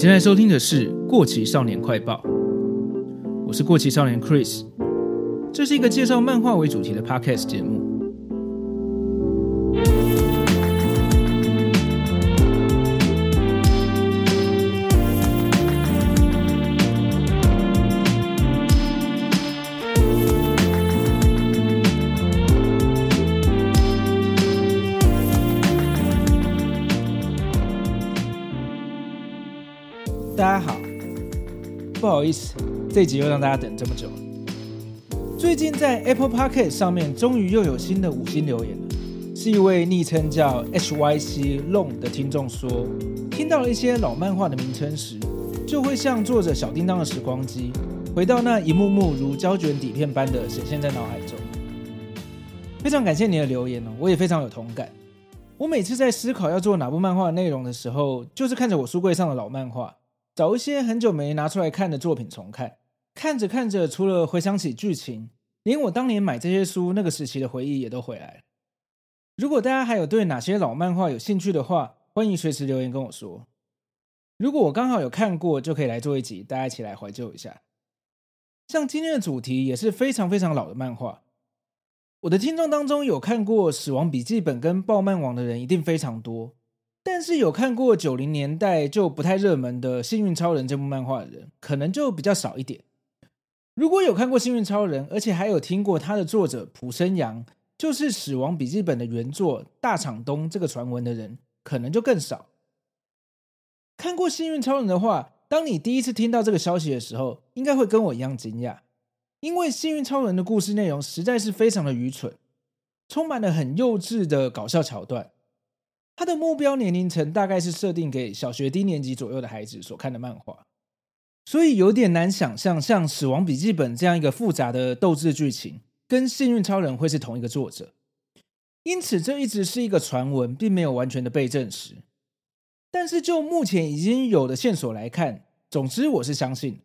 现在收听的是《过期少年快报》，我是过期少年 Chris，这是一个介绍漫画为主题的 Podcast 节目。大家好，不好意思，这集又让大家等这么久了。最近在 Apple Podcast 上面，终于又有新的五星留言了，是一位昵称叫 HYC Long 的听众说，听到了一些老漫画的名称时，就会像坐着小叮当的时光机，回到那一幕幕如胶卷底片般的显现在脑海中。非常感谢你的留言哦，我也非常有同感。我每次在思考要做哪部漫画的内容的时候，就是看着我书柜上的老漫画。找一些很久没拿出来看的作品重看，看着看着，除了回想起剧情，连我当年买这些书那个时期的回忆也都回来了。如果大家还有对哪些老漫画有兴趣的话，欢迎随时留言跟我说。如果我刚好有看过，就可以来做一集，大家一起来怀旧一下。像今天的主题也是非常非常老的漫画，我的听众当中有看过《死亡笔记本》跟《爆漫网》的人一定非常多。但是有看过九零年代就不太热门的《幸运超人》这部漫画的人，可能就比较少一点。如果有看过《幸运超人》，而且还有听过他的作者浦生阳，就是《死亡笔记本》的原作大场东这个传闻的人，可能就更少。看过《幸运超人》的话，当你第一次听到这个消息的时候，应该会跟我一样惊讶，因为《幸运超人》的故事内容实在是非常的愚蠢，充满了很幼稚的搞笑桥段。他的目标年龄层大概是设定给小学低年级左右的孩子所看的漫画，所以有点难想象像《死亡笔记本》这样一个复杂的斗智剧情，跟《幸运超人》会是同一个作者。因此，这一直是一个传闻，并没有完全的被证实。但是，就目前已经有的线索来看，总之我是相信。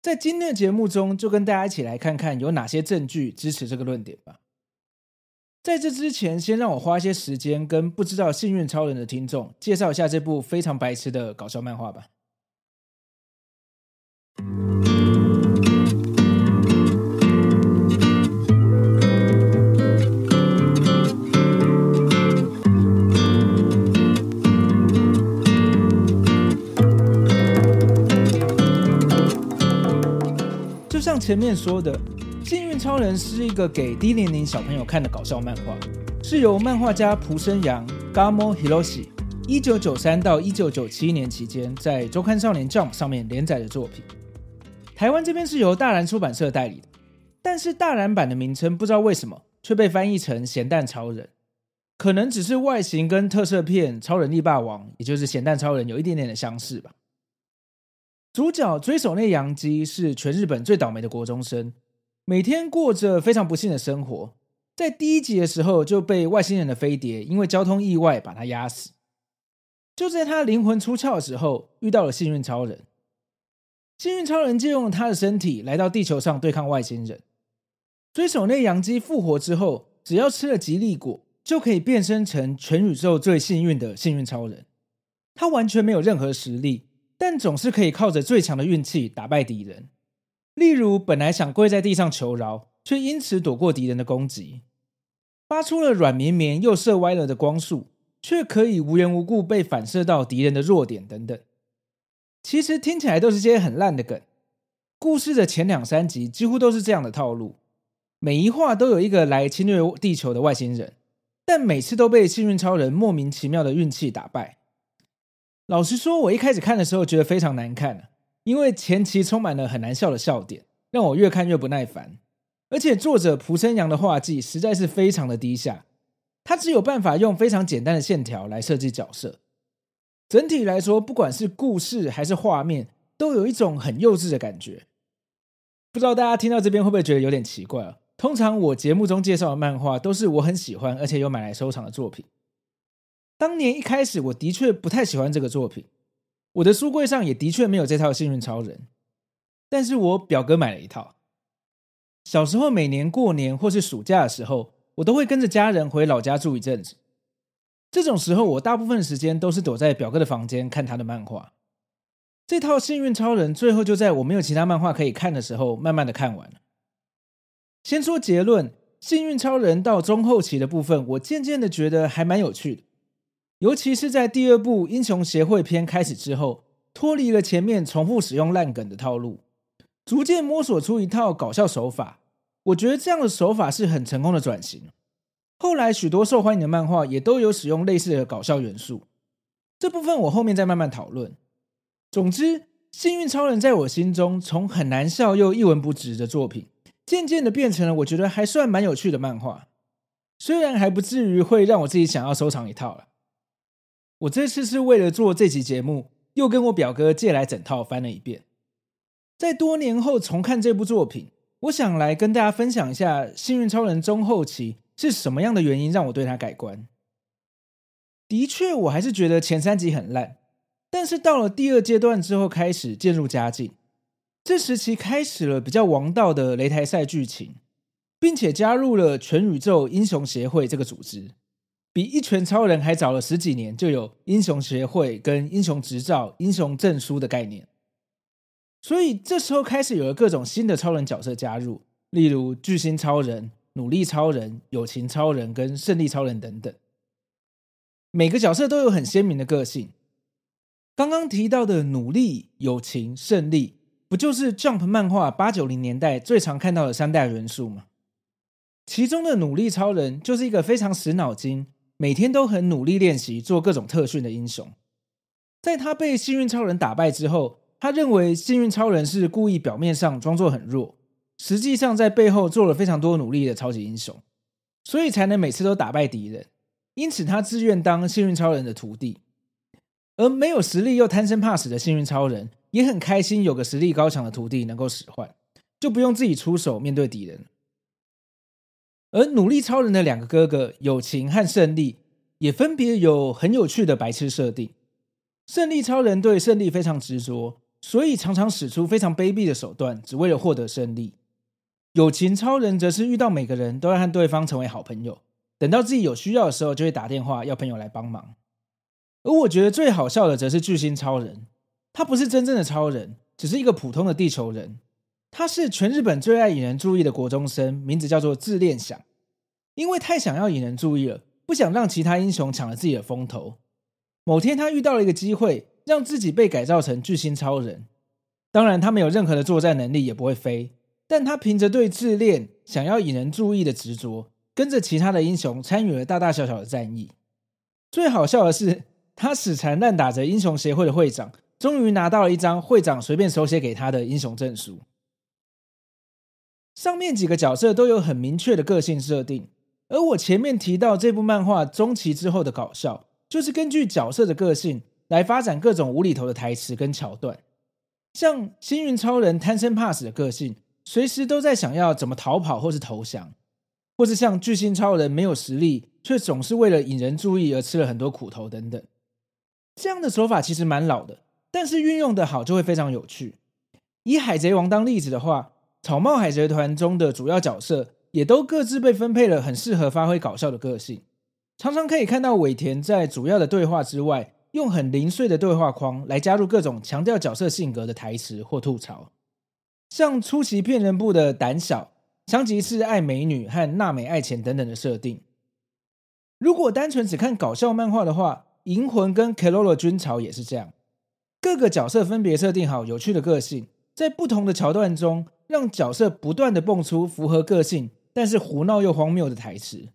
在今天的节目中，就跟大家一起来看看有哪些证据支持这个论点吧。在这之前，先让我花些时间跟不知道《幸运超人》的听众介绍一下这部非常白痴的搞笑漫画吧。就像前面说的。《幸运超人》是一个给低年龄小朋友看的搞笑漫画，是由漫画家蒲生洋 Gamo Hiroshi 一九九三到一九九七年期间在周刊少年 Jump 上面连载的作品。台湾这边是由大然出版社代理的，但是大然版的名称不知道为什么却被翻译成《咸蛋超人》，可能只是外形跟特摄片《超人力霸王》也就是《咸蛋超人》有一点点的相似吧。主角追手内洋基是全日本最倒霉的国中生。每天过着非常不幸的生活，在第一集的时候就被外星人的飞碟因为交通意外把他压死。就在他灵魂出窍的时候，遇到了幸运超人。幸运超人借用了他的身体来到地球上对抗外星人。追手内洋基复活之后，只要吃了吉利果，就可以变身成全宇宙最幸运的幸运超人。他完全没有任何实力，但总是可以靠着最强的运气打败敌人。例如，本来想跪在地上求饶，却因此躲过敌人的攻击；发出了软绵绵又射歪了的光束，却可以无缘无故被反射到敌人的弱点等等。其实听起来都是些很烂的梗。故事的前两三集几乎都是这样的套路，每一话都有一个来侵略地球的外星人，但每次都被幸运超人莫名其妙的运气打败。老实说，我一开始看的时候觉得非常难看。因为前期充满了很难笑的笑点，让我越看越不耐烦。而且作者蒲生阳的画技实在是非常的低下，他只有办法用非常简单的线条来设计角色。整体来说，不管是故事还是画面，都有一种很幼稚的感觉。不知道大家听到这边会不会觉得有点奇怪啊？通常我节目中介绍的漫画都是我很喜欢而且有买来收藏的作品。当年一开始，我的确不太喜欢这个作品。我的书柜上也的确没有这套幸运超人，但是我表哥买了一套。小时候每年过年或是暑假的时候，我都会跟着家人回老家住一阵子。这种时候，我大部分时间都是躲在表哥的房间看他的漫画。这套《幸运超人》最后就在我没有其他漫画可以看的时候，慢慢的看完了。先说结论，《幸运超人》到中后期的部分，我渐渐的觉得还蛮有趣的，尤其是在第二部英雄协会篇开始之后，脱离了前面重复使用烂梗的套路，逐渐摸索出一套搞笑手法。我觉得这样的手法是很成功的转型。后来许多受欢迎的漫画也都有使用类似的搞笑元素，这部分我后面再慢慢讨论。总之，幸运超人在我心中从很难笑又一文不值的作品，渐渐的变成了我觉得还算蛮有趣的漫画。虽然还不至于会让我自己想要收藏一套了。我这次是为了做这期节目，又跟我表哥借来整套翻了一遍。在多年后重看这部作品，我想来跟大家分享一下幸运超人中后期是什么样的原因让我对他改观。的确，我还是觉得前三集很烂。但是到了第二阶段之后，开始渐入佳境。这时期开始了比较王道的擂台赛剧情，并且加入了全宇宙英雄协会这个组织，比一拳超人还早了十几年，就有英雄协会跟英雄执照、英雄证书的概念。所以这时候开始有了各种新的超人角色加入，例如巨星超人、努力超人、友情超人跟胜利超人等等。每个角色都有很鲜明的个性。刚刚提到的努力、友情、胜利，不就是 Jump 漫画八九零年代最常看到的三大元素吗？其中的努力超人就是一个非常死脑筋，每天都很努力练习做各种特训的英雄。在他被幸运超人打败之后，他认为幸运超人是故意表面上装作很弱，实际上在背后做了非常多努力的超级英雄，所以才能每次都打败敌人。因此，他自愿当幸运超人的徒弟。而没有实力又贪生怕死的幸运超人也很开心，有个实力高强的徒弟能够使唤，就不用自己出手面对敌人。而努力超人的两个哥哥友情和胜利也分别有很有趣的白痴设定。胜利超人对胜利非常执着，所以常常使出非常卑鄙的手段，只为了获得胜利。友情超人则是遇到每个人都要和对方成为好朋友，等到自己有需要的时候，就会打电话要朋友来帮忙。而我觉得最好笑的则是巨星超人，他不是真正的超人，只是一个普通的地球人。他是全日本最爱引人注意的国中生，名字叫做自恋想。因为太想要引人注意了，不想让其他英雄抢了自己的风头。某天他遇到了一个机会，让自己被改造成巨星超人。当然，他没有任何的作战能力，也不会飞，但他凭着对自恋、想要引人注意的执着，跟着其他的英雄参与了大大小小的战役。最好笑的是。他死缠烂打着英雄协会的会长，终于拿到了一张会长随便手写给他的英雄证书。上面几个角色都有很明确的个性设定，而我前面提到这部漫画中期之后的搞笑，就是根据角色的个性来发展各种无厘头的台词跟桥段。像幸运超人贪生怕死的个性，随时都在想要怎么逃跑或是投降，或是像巨星超人没有实力，却总是为了引人注意而吃了很多苦头等等。这样的手法其实蛮老的，但是运用的好就会非常有趣。以海贼王当例子的话，草帽海贼团中的主要角色也都各自被分配了很适合发挥搞笑的个性，常常可以看到尾田在主要的对话之外，用很零碎的对话框来加入各种强调角色性格的台词或吐槽，像出奇骗人部的胆小、香吉士爱美女和娜美爱钱等等的设定。如果单纯只看搞笑漫画的话，银魂跟 Keroro 军曹也是这样，各个角色分别设定好有趣的个性，在不同的桥段中，让角色不断的蹦出符合个性，但是胡闹又荒谬的台词。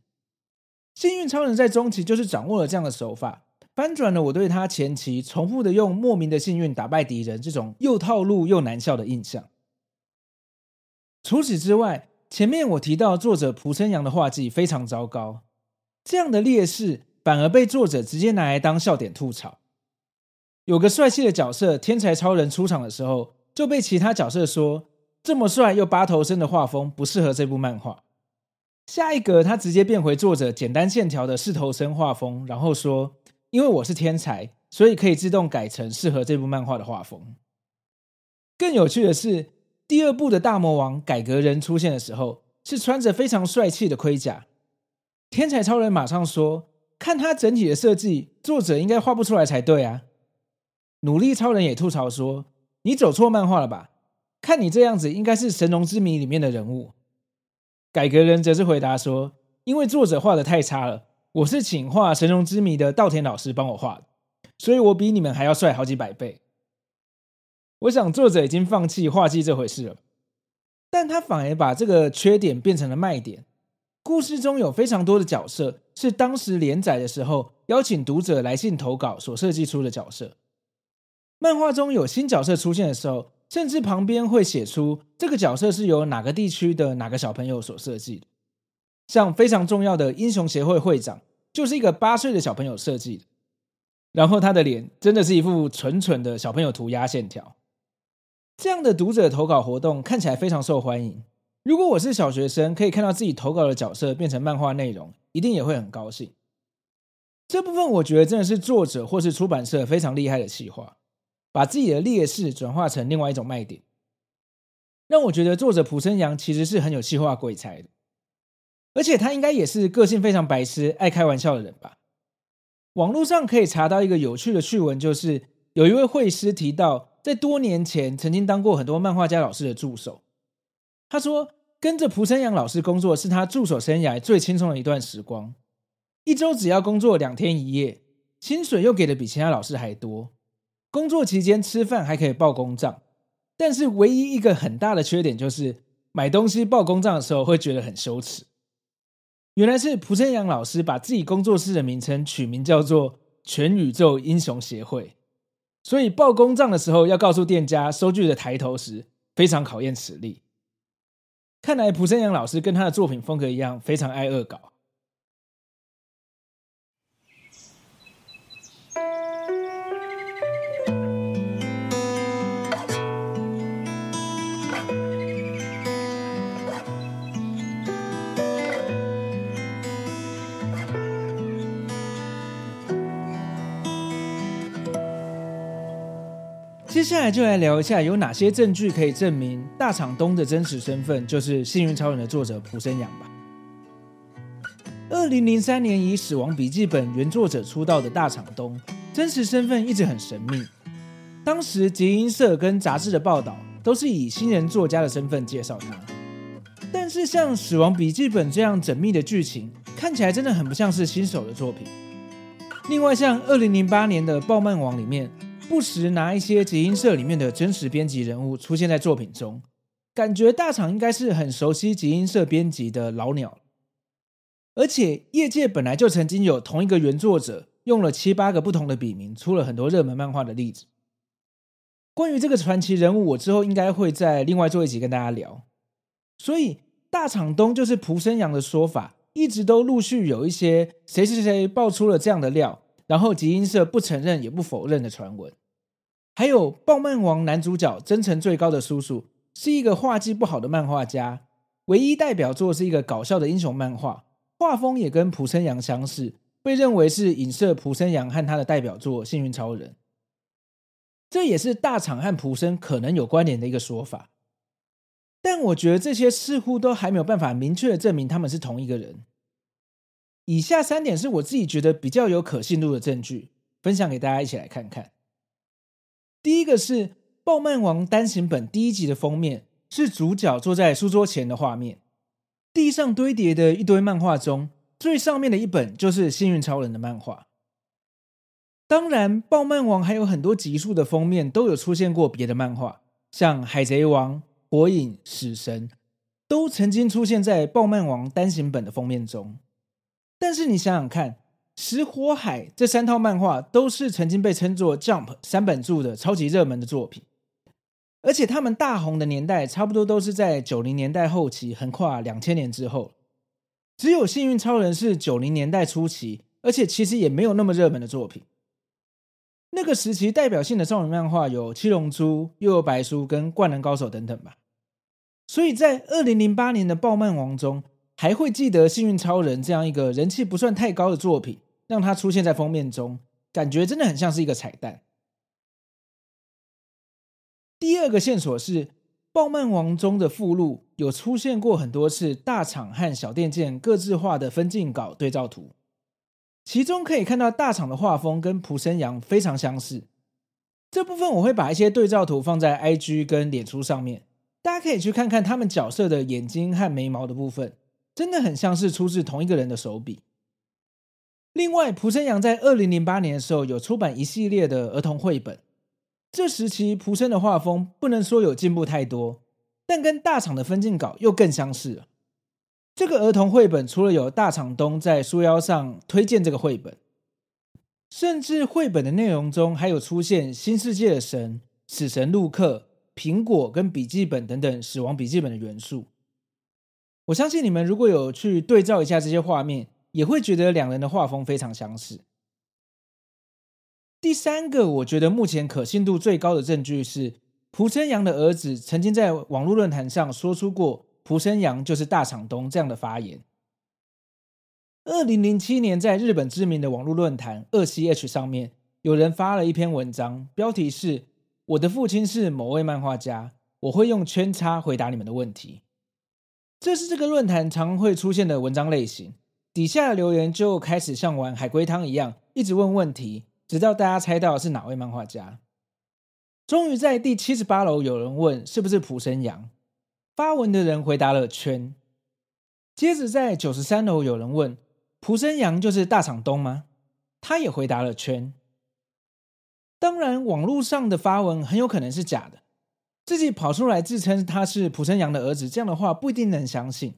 幸运超人在中期就是掌握了这样的手法，翻转了我对他前期重复的用莫名的幸运打败敌人这种又套路又难笑的印象。除此之外，前面我提到作者蒲生阳的画技非常糟糕，这样的劣势。反而被作者直接拿来当笑点吐槽。有个帅气的角色天才超人出场的时候，就被其他角色说这么帅又八头身的画风不适合这部漫画。下一个他直接变回作者简单线条的四头身画风，然后说因为我是天才，所以可以自动改成适合这部漫画的画风。更有趣的是，第二部的大魔王改革人出现的时候，是穿着非常帅气的盔甲。天才超人马上说。看他整体的设计，作者应该画不出来才对啊！努力超人也吐槽说：“你走错漫画了吧？看你这样子，应该是《神农之谜》里面的人物。”改革人则是回答说：“因为作者画的太差了，我是请画《神农之谜》的稻田老师帮我画的，所以我比你们还要帅好几百倍。”我想作者已经放弃画技这回事了，但他反而把这个缺点变成了卖点。故事中有非常多的角色是当时连载的时候邀请读者来信投稿所设计出的角色。漫画中有新角色出现的时候，甚至旁边会写出这个角色是由哪个地区的哪个小朋友所设计的。像非常重要的英雄协会会长，就是一个八岁的小朋友设计的。然后他的脸真的是一副蠢蠢的小朋友涂鸦线条。这样的读者投稿活动看起来非常受欢迎。如果我是小学生，可以看到自己投稿的角色变成漫画内容，一定也会很高兴。这部分我觉得真的是作者或是出版社非常厉害的企划，把自己的劣势转化成另外一种卖点，让我觉得作者蒲生阳其实是很有气化鬼才的，而且他应该也是个性非常白痴、爱开玩笑的人吧。网络上可以查到一个有趣的趣闻，就是有一位绘师提到。在多年前，曾经当过很多漫画家老师的助手。他说，跟着蒲生阳老师工作是他助手生涯最轻松的一段时光。一周只要工作两天一夜，薪水又给的比其他老师还多。工作期间吃饭还可以报公账，但是唯一一个很大的缺点就是买东西报公账的时候会觉得很羞耻。原来是蒲生阳老师把自己工作室的名称取名叫做“全宇宙英雄协会”。所以报公账的时候，要告诉店家收据的抬头时，非常考验实力。看来蒲生阳老师跟他的作品风格一样，非常爱恶搞。下来就来聊一下有哪些证据可以证明大场东的真实身份就是《幸运超人》的作者浦生阳吧。二零零三年以《死亡笔记本》原作者出道的大场东，真实身份一直很神秘。当时集英社跟杂志的报道都是以新人作家的身份介绍他，但是像《死亡笔记本》这样缜密的剧情，看起来真的很不像是新手的作品。另外，像二零零八年的《爆漫王》里面。不时拿一些集英社里面的真实编辑人物出现在作品中，感觉大厂应该是很熟悉集英社编辑的老鸟。而且业界本来就曾经有同一个原作者用了七八个不同的笔名出了很多热门漫画的例子。关于这个传奇人物，我之后应该会在另外做一集跟大家聊。所以大场东就是蒲生阳的说法，一直都陆续有一些谁谁谁爆出了这样的料。然后集英社不承认也不否认的传闻，还有《爆漫王》男主角真诚最高的叔叔是一个画技不好的漫画家，唯一代表作是一个搞笑的英雄漫画，画风也跟蒲生阳相似，被认为是影射蒲生阳和他的代表作《幸运超人》，这也是大厂和浦生可能有关联的一个说法。但我觉得这些似乎都还没有办法明确的证明他们是同一个人。以下三点是我自己觉得比较有可信度的证据，分享给大家一起来看看。第一个是《爆漫王》单行本第一集的封面，是主角坐在书桌前的画面，地上堆叠的一堆漫画中，最上面的一本就是《幸运超人》的漫画。当然，《爆漫王》还有很多集数的封面都有出现过别的漫画，像《海贼王》《火影》《死神》，都曾经出现在《爆漫王》单行本的封面中。但是你想想看，《石火海》这三套漫画都是曾经被称作 Jump 三本柱的超级热门的作品，而且他们大红的年代差不多都是在九零年代后期，横跨两千年之后。只有《幸运超人》是九零年代初期，而且其实也没有那么热门的作品。那个时期代表性的少女漫画有《七龙珠》《又有白书》跟《灌篮高手》等等吧。所以在二零零八年的《爆漫王》中。还会记得《幸运超人》这样一个人气不算太高的作品，让它出现在封面中，感觉真的很像是一个彩蛋。第二个线索是，《暴漫王》中的附录有出现过很多次大厂和小畑健各自画的分镜稿对照图，其中可以看到大厂的画风跟蒲生阳非常相似。这部分我会把一些对照图放在 IG 跟脸书上面，大家可以去看看他们角色的眼睛和眉毛的部分，真的很像是出自同一个人的手笔。另外，蒲生阳在二零零八年的时候有出版一系列的儿童绘本，这时期蒲生的画风不能说有进步太多，但跟大厂的分镜稿又更相似了。这个儿童绘本除了有大厂东在书腰上推荐这个绘本，甚至绘本的内容中还有出现新世界的神、死神陆克、苹果跟笔记本等等死亡笔记本的元素。我相信你们如果有去对照一下这些画面。也会觉得两人的画风非常相似。第三个，我觉得目前可信度最高的证据是，蒲生阳的儿子曾经在网络论坛上说出过“蒲生阳就是大厂东”这样的发言。二零零七年，在日本知名的网络论坛二 CH 上面，有人发了一篇文章，标题是“我的父亲是某位漫画家，我会用圈叉回答你们的问题”。这是这个论坛常会出现的文章类型。底下的留言就开始像玩海龟汤一样，一直问问题，直到大家猜到是哪位漫画家。终于在第七十八楼有人问是不是蒲生阳，发文的人回答了圈。接着在九十三楼有人问蒲生阳就是大厂东吗？他也回答了圈。当然，网络上的发文很有可能是假的，自己跑出来自称他是蒲生阳的儿子，这样的话不一定能相信。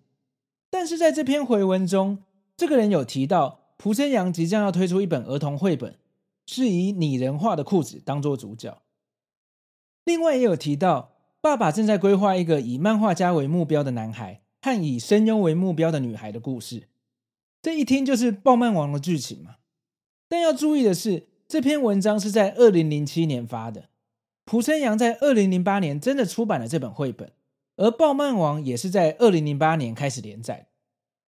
但是在这篇回文中，这个人有提到，蒲生阳即将要推出一本儿童绘本，是以拟人化的裤子当做主角。另外也有提到，爸爸正在规划一个以漫画家为目标的男孩和以声优为目标的女孩的故事。这一听就是爆漫王的剧情嘛。但要注意的是，这篇文章是在二零零七年发的，蒲生阳在二零零八年真的出版了这本绘本，而爆漫王也是在二零零八年开始连载。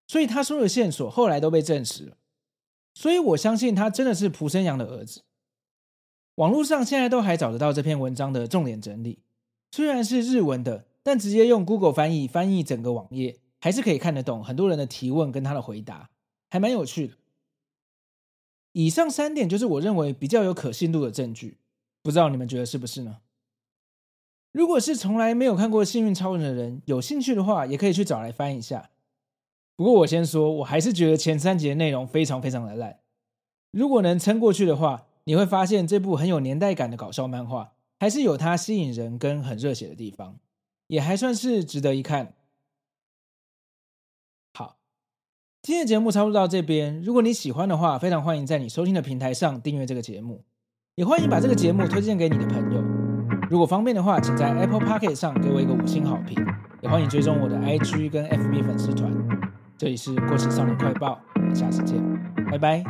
所以他说的线索后来都被证实了，所以我相信他真的是蒲生阳的儿子。网络上现在都还找得到这篇文章的重点整理，虽然是日文的，但直接用 Google 翻译翻译整个网页，还是可以看得懂很多人的提问跟他的回答，还蛮有趣的。以上三点就是我认为比较有可信度的证据，不知道你们觉得是不是呢？如果是从来没有看过《幸运超人》的人，有兴趣的话，也可以去找来翻一下。不过我先说，我还是觉得前三集的内容非常非常的烂。如果能撑过去的话，你会发现这部很有年代感的搞笑漫画，还是有它吸引人跟很热血的地方，也还算是值得一看。好，今天的节目差不多到这边。如果你喜欢的话，非常欢迎在你收听的平台上订阅这个节目，也欢迎把这个节目推荐给你的朋友。如果方便的话，请在 Apple Pocket 上给我一个五星好评，也欢迎追踪我的 IG 跟 FB 粉丝团。这里是《过期少年快报》，我们下次见，拜拜。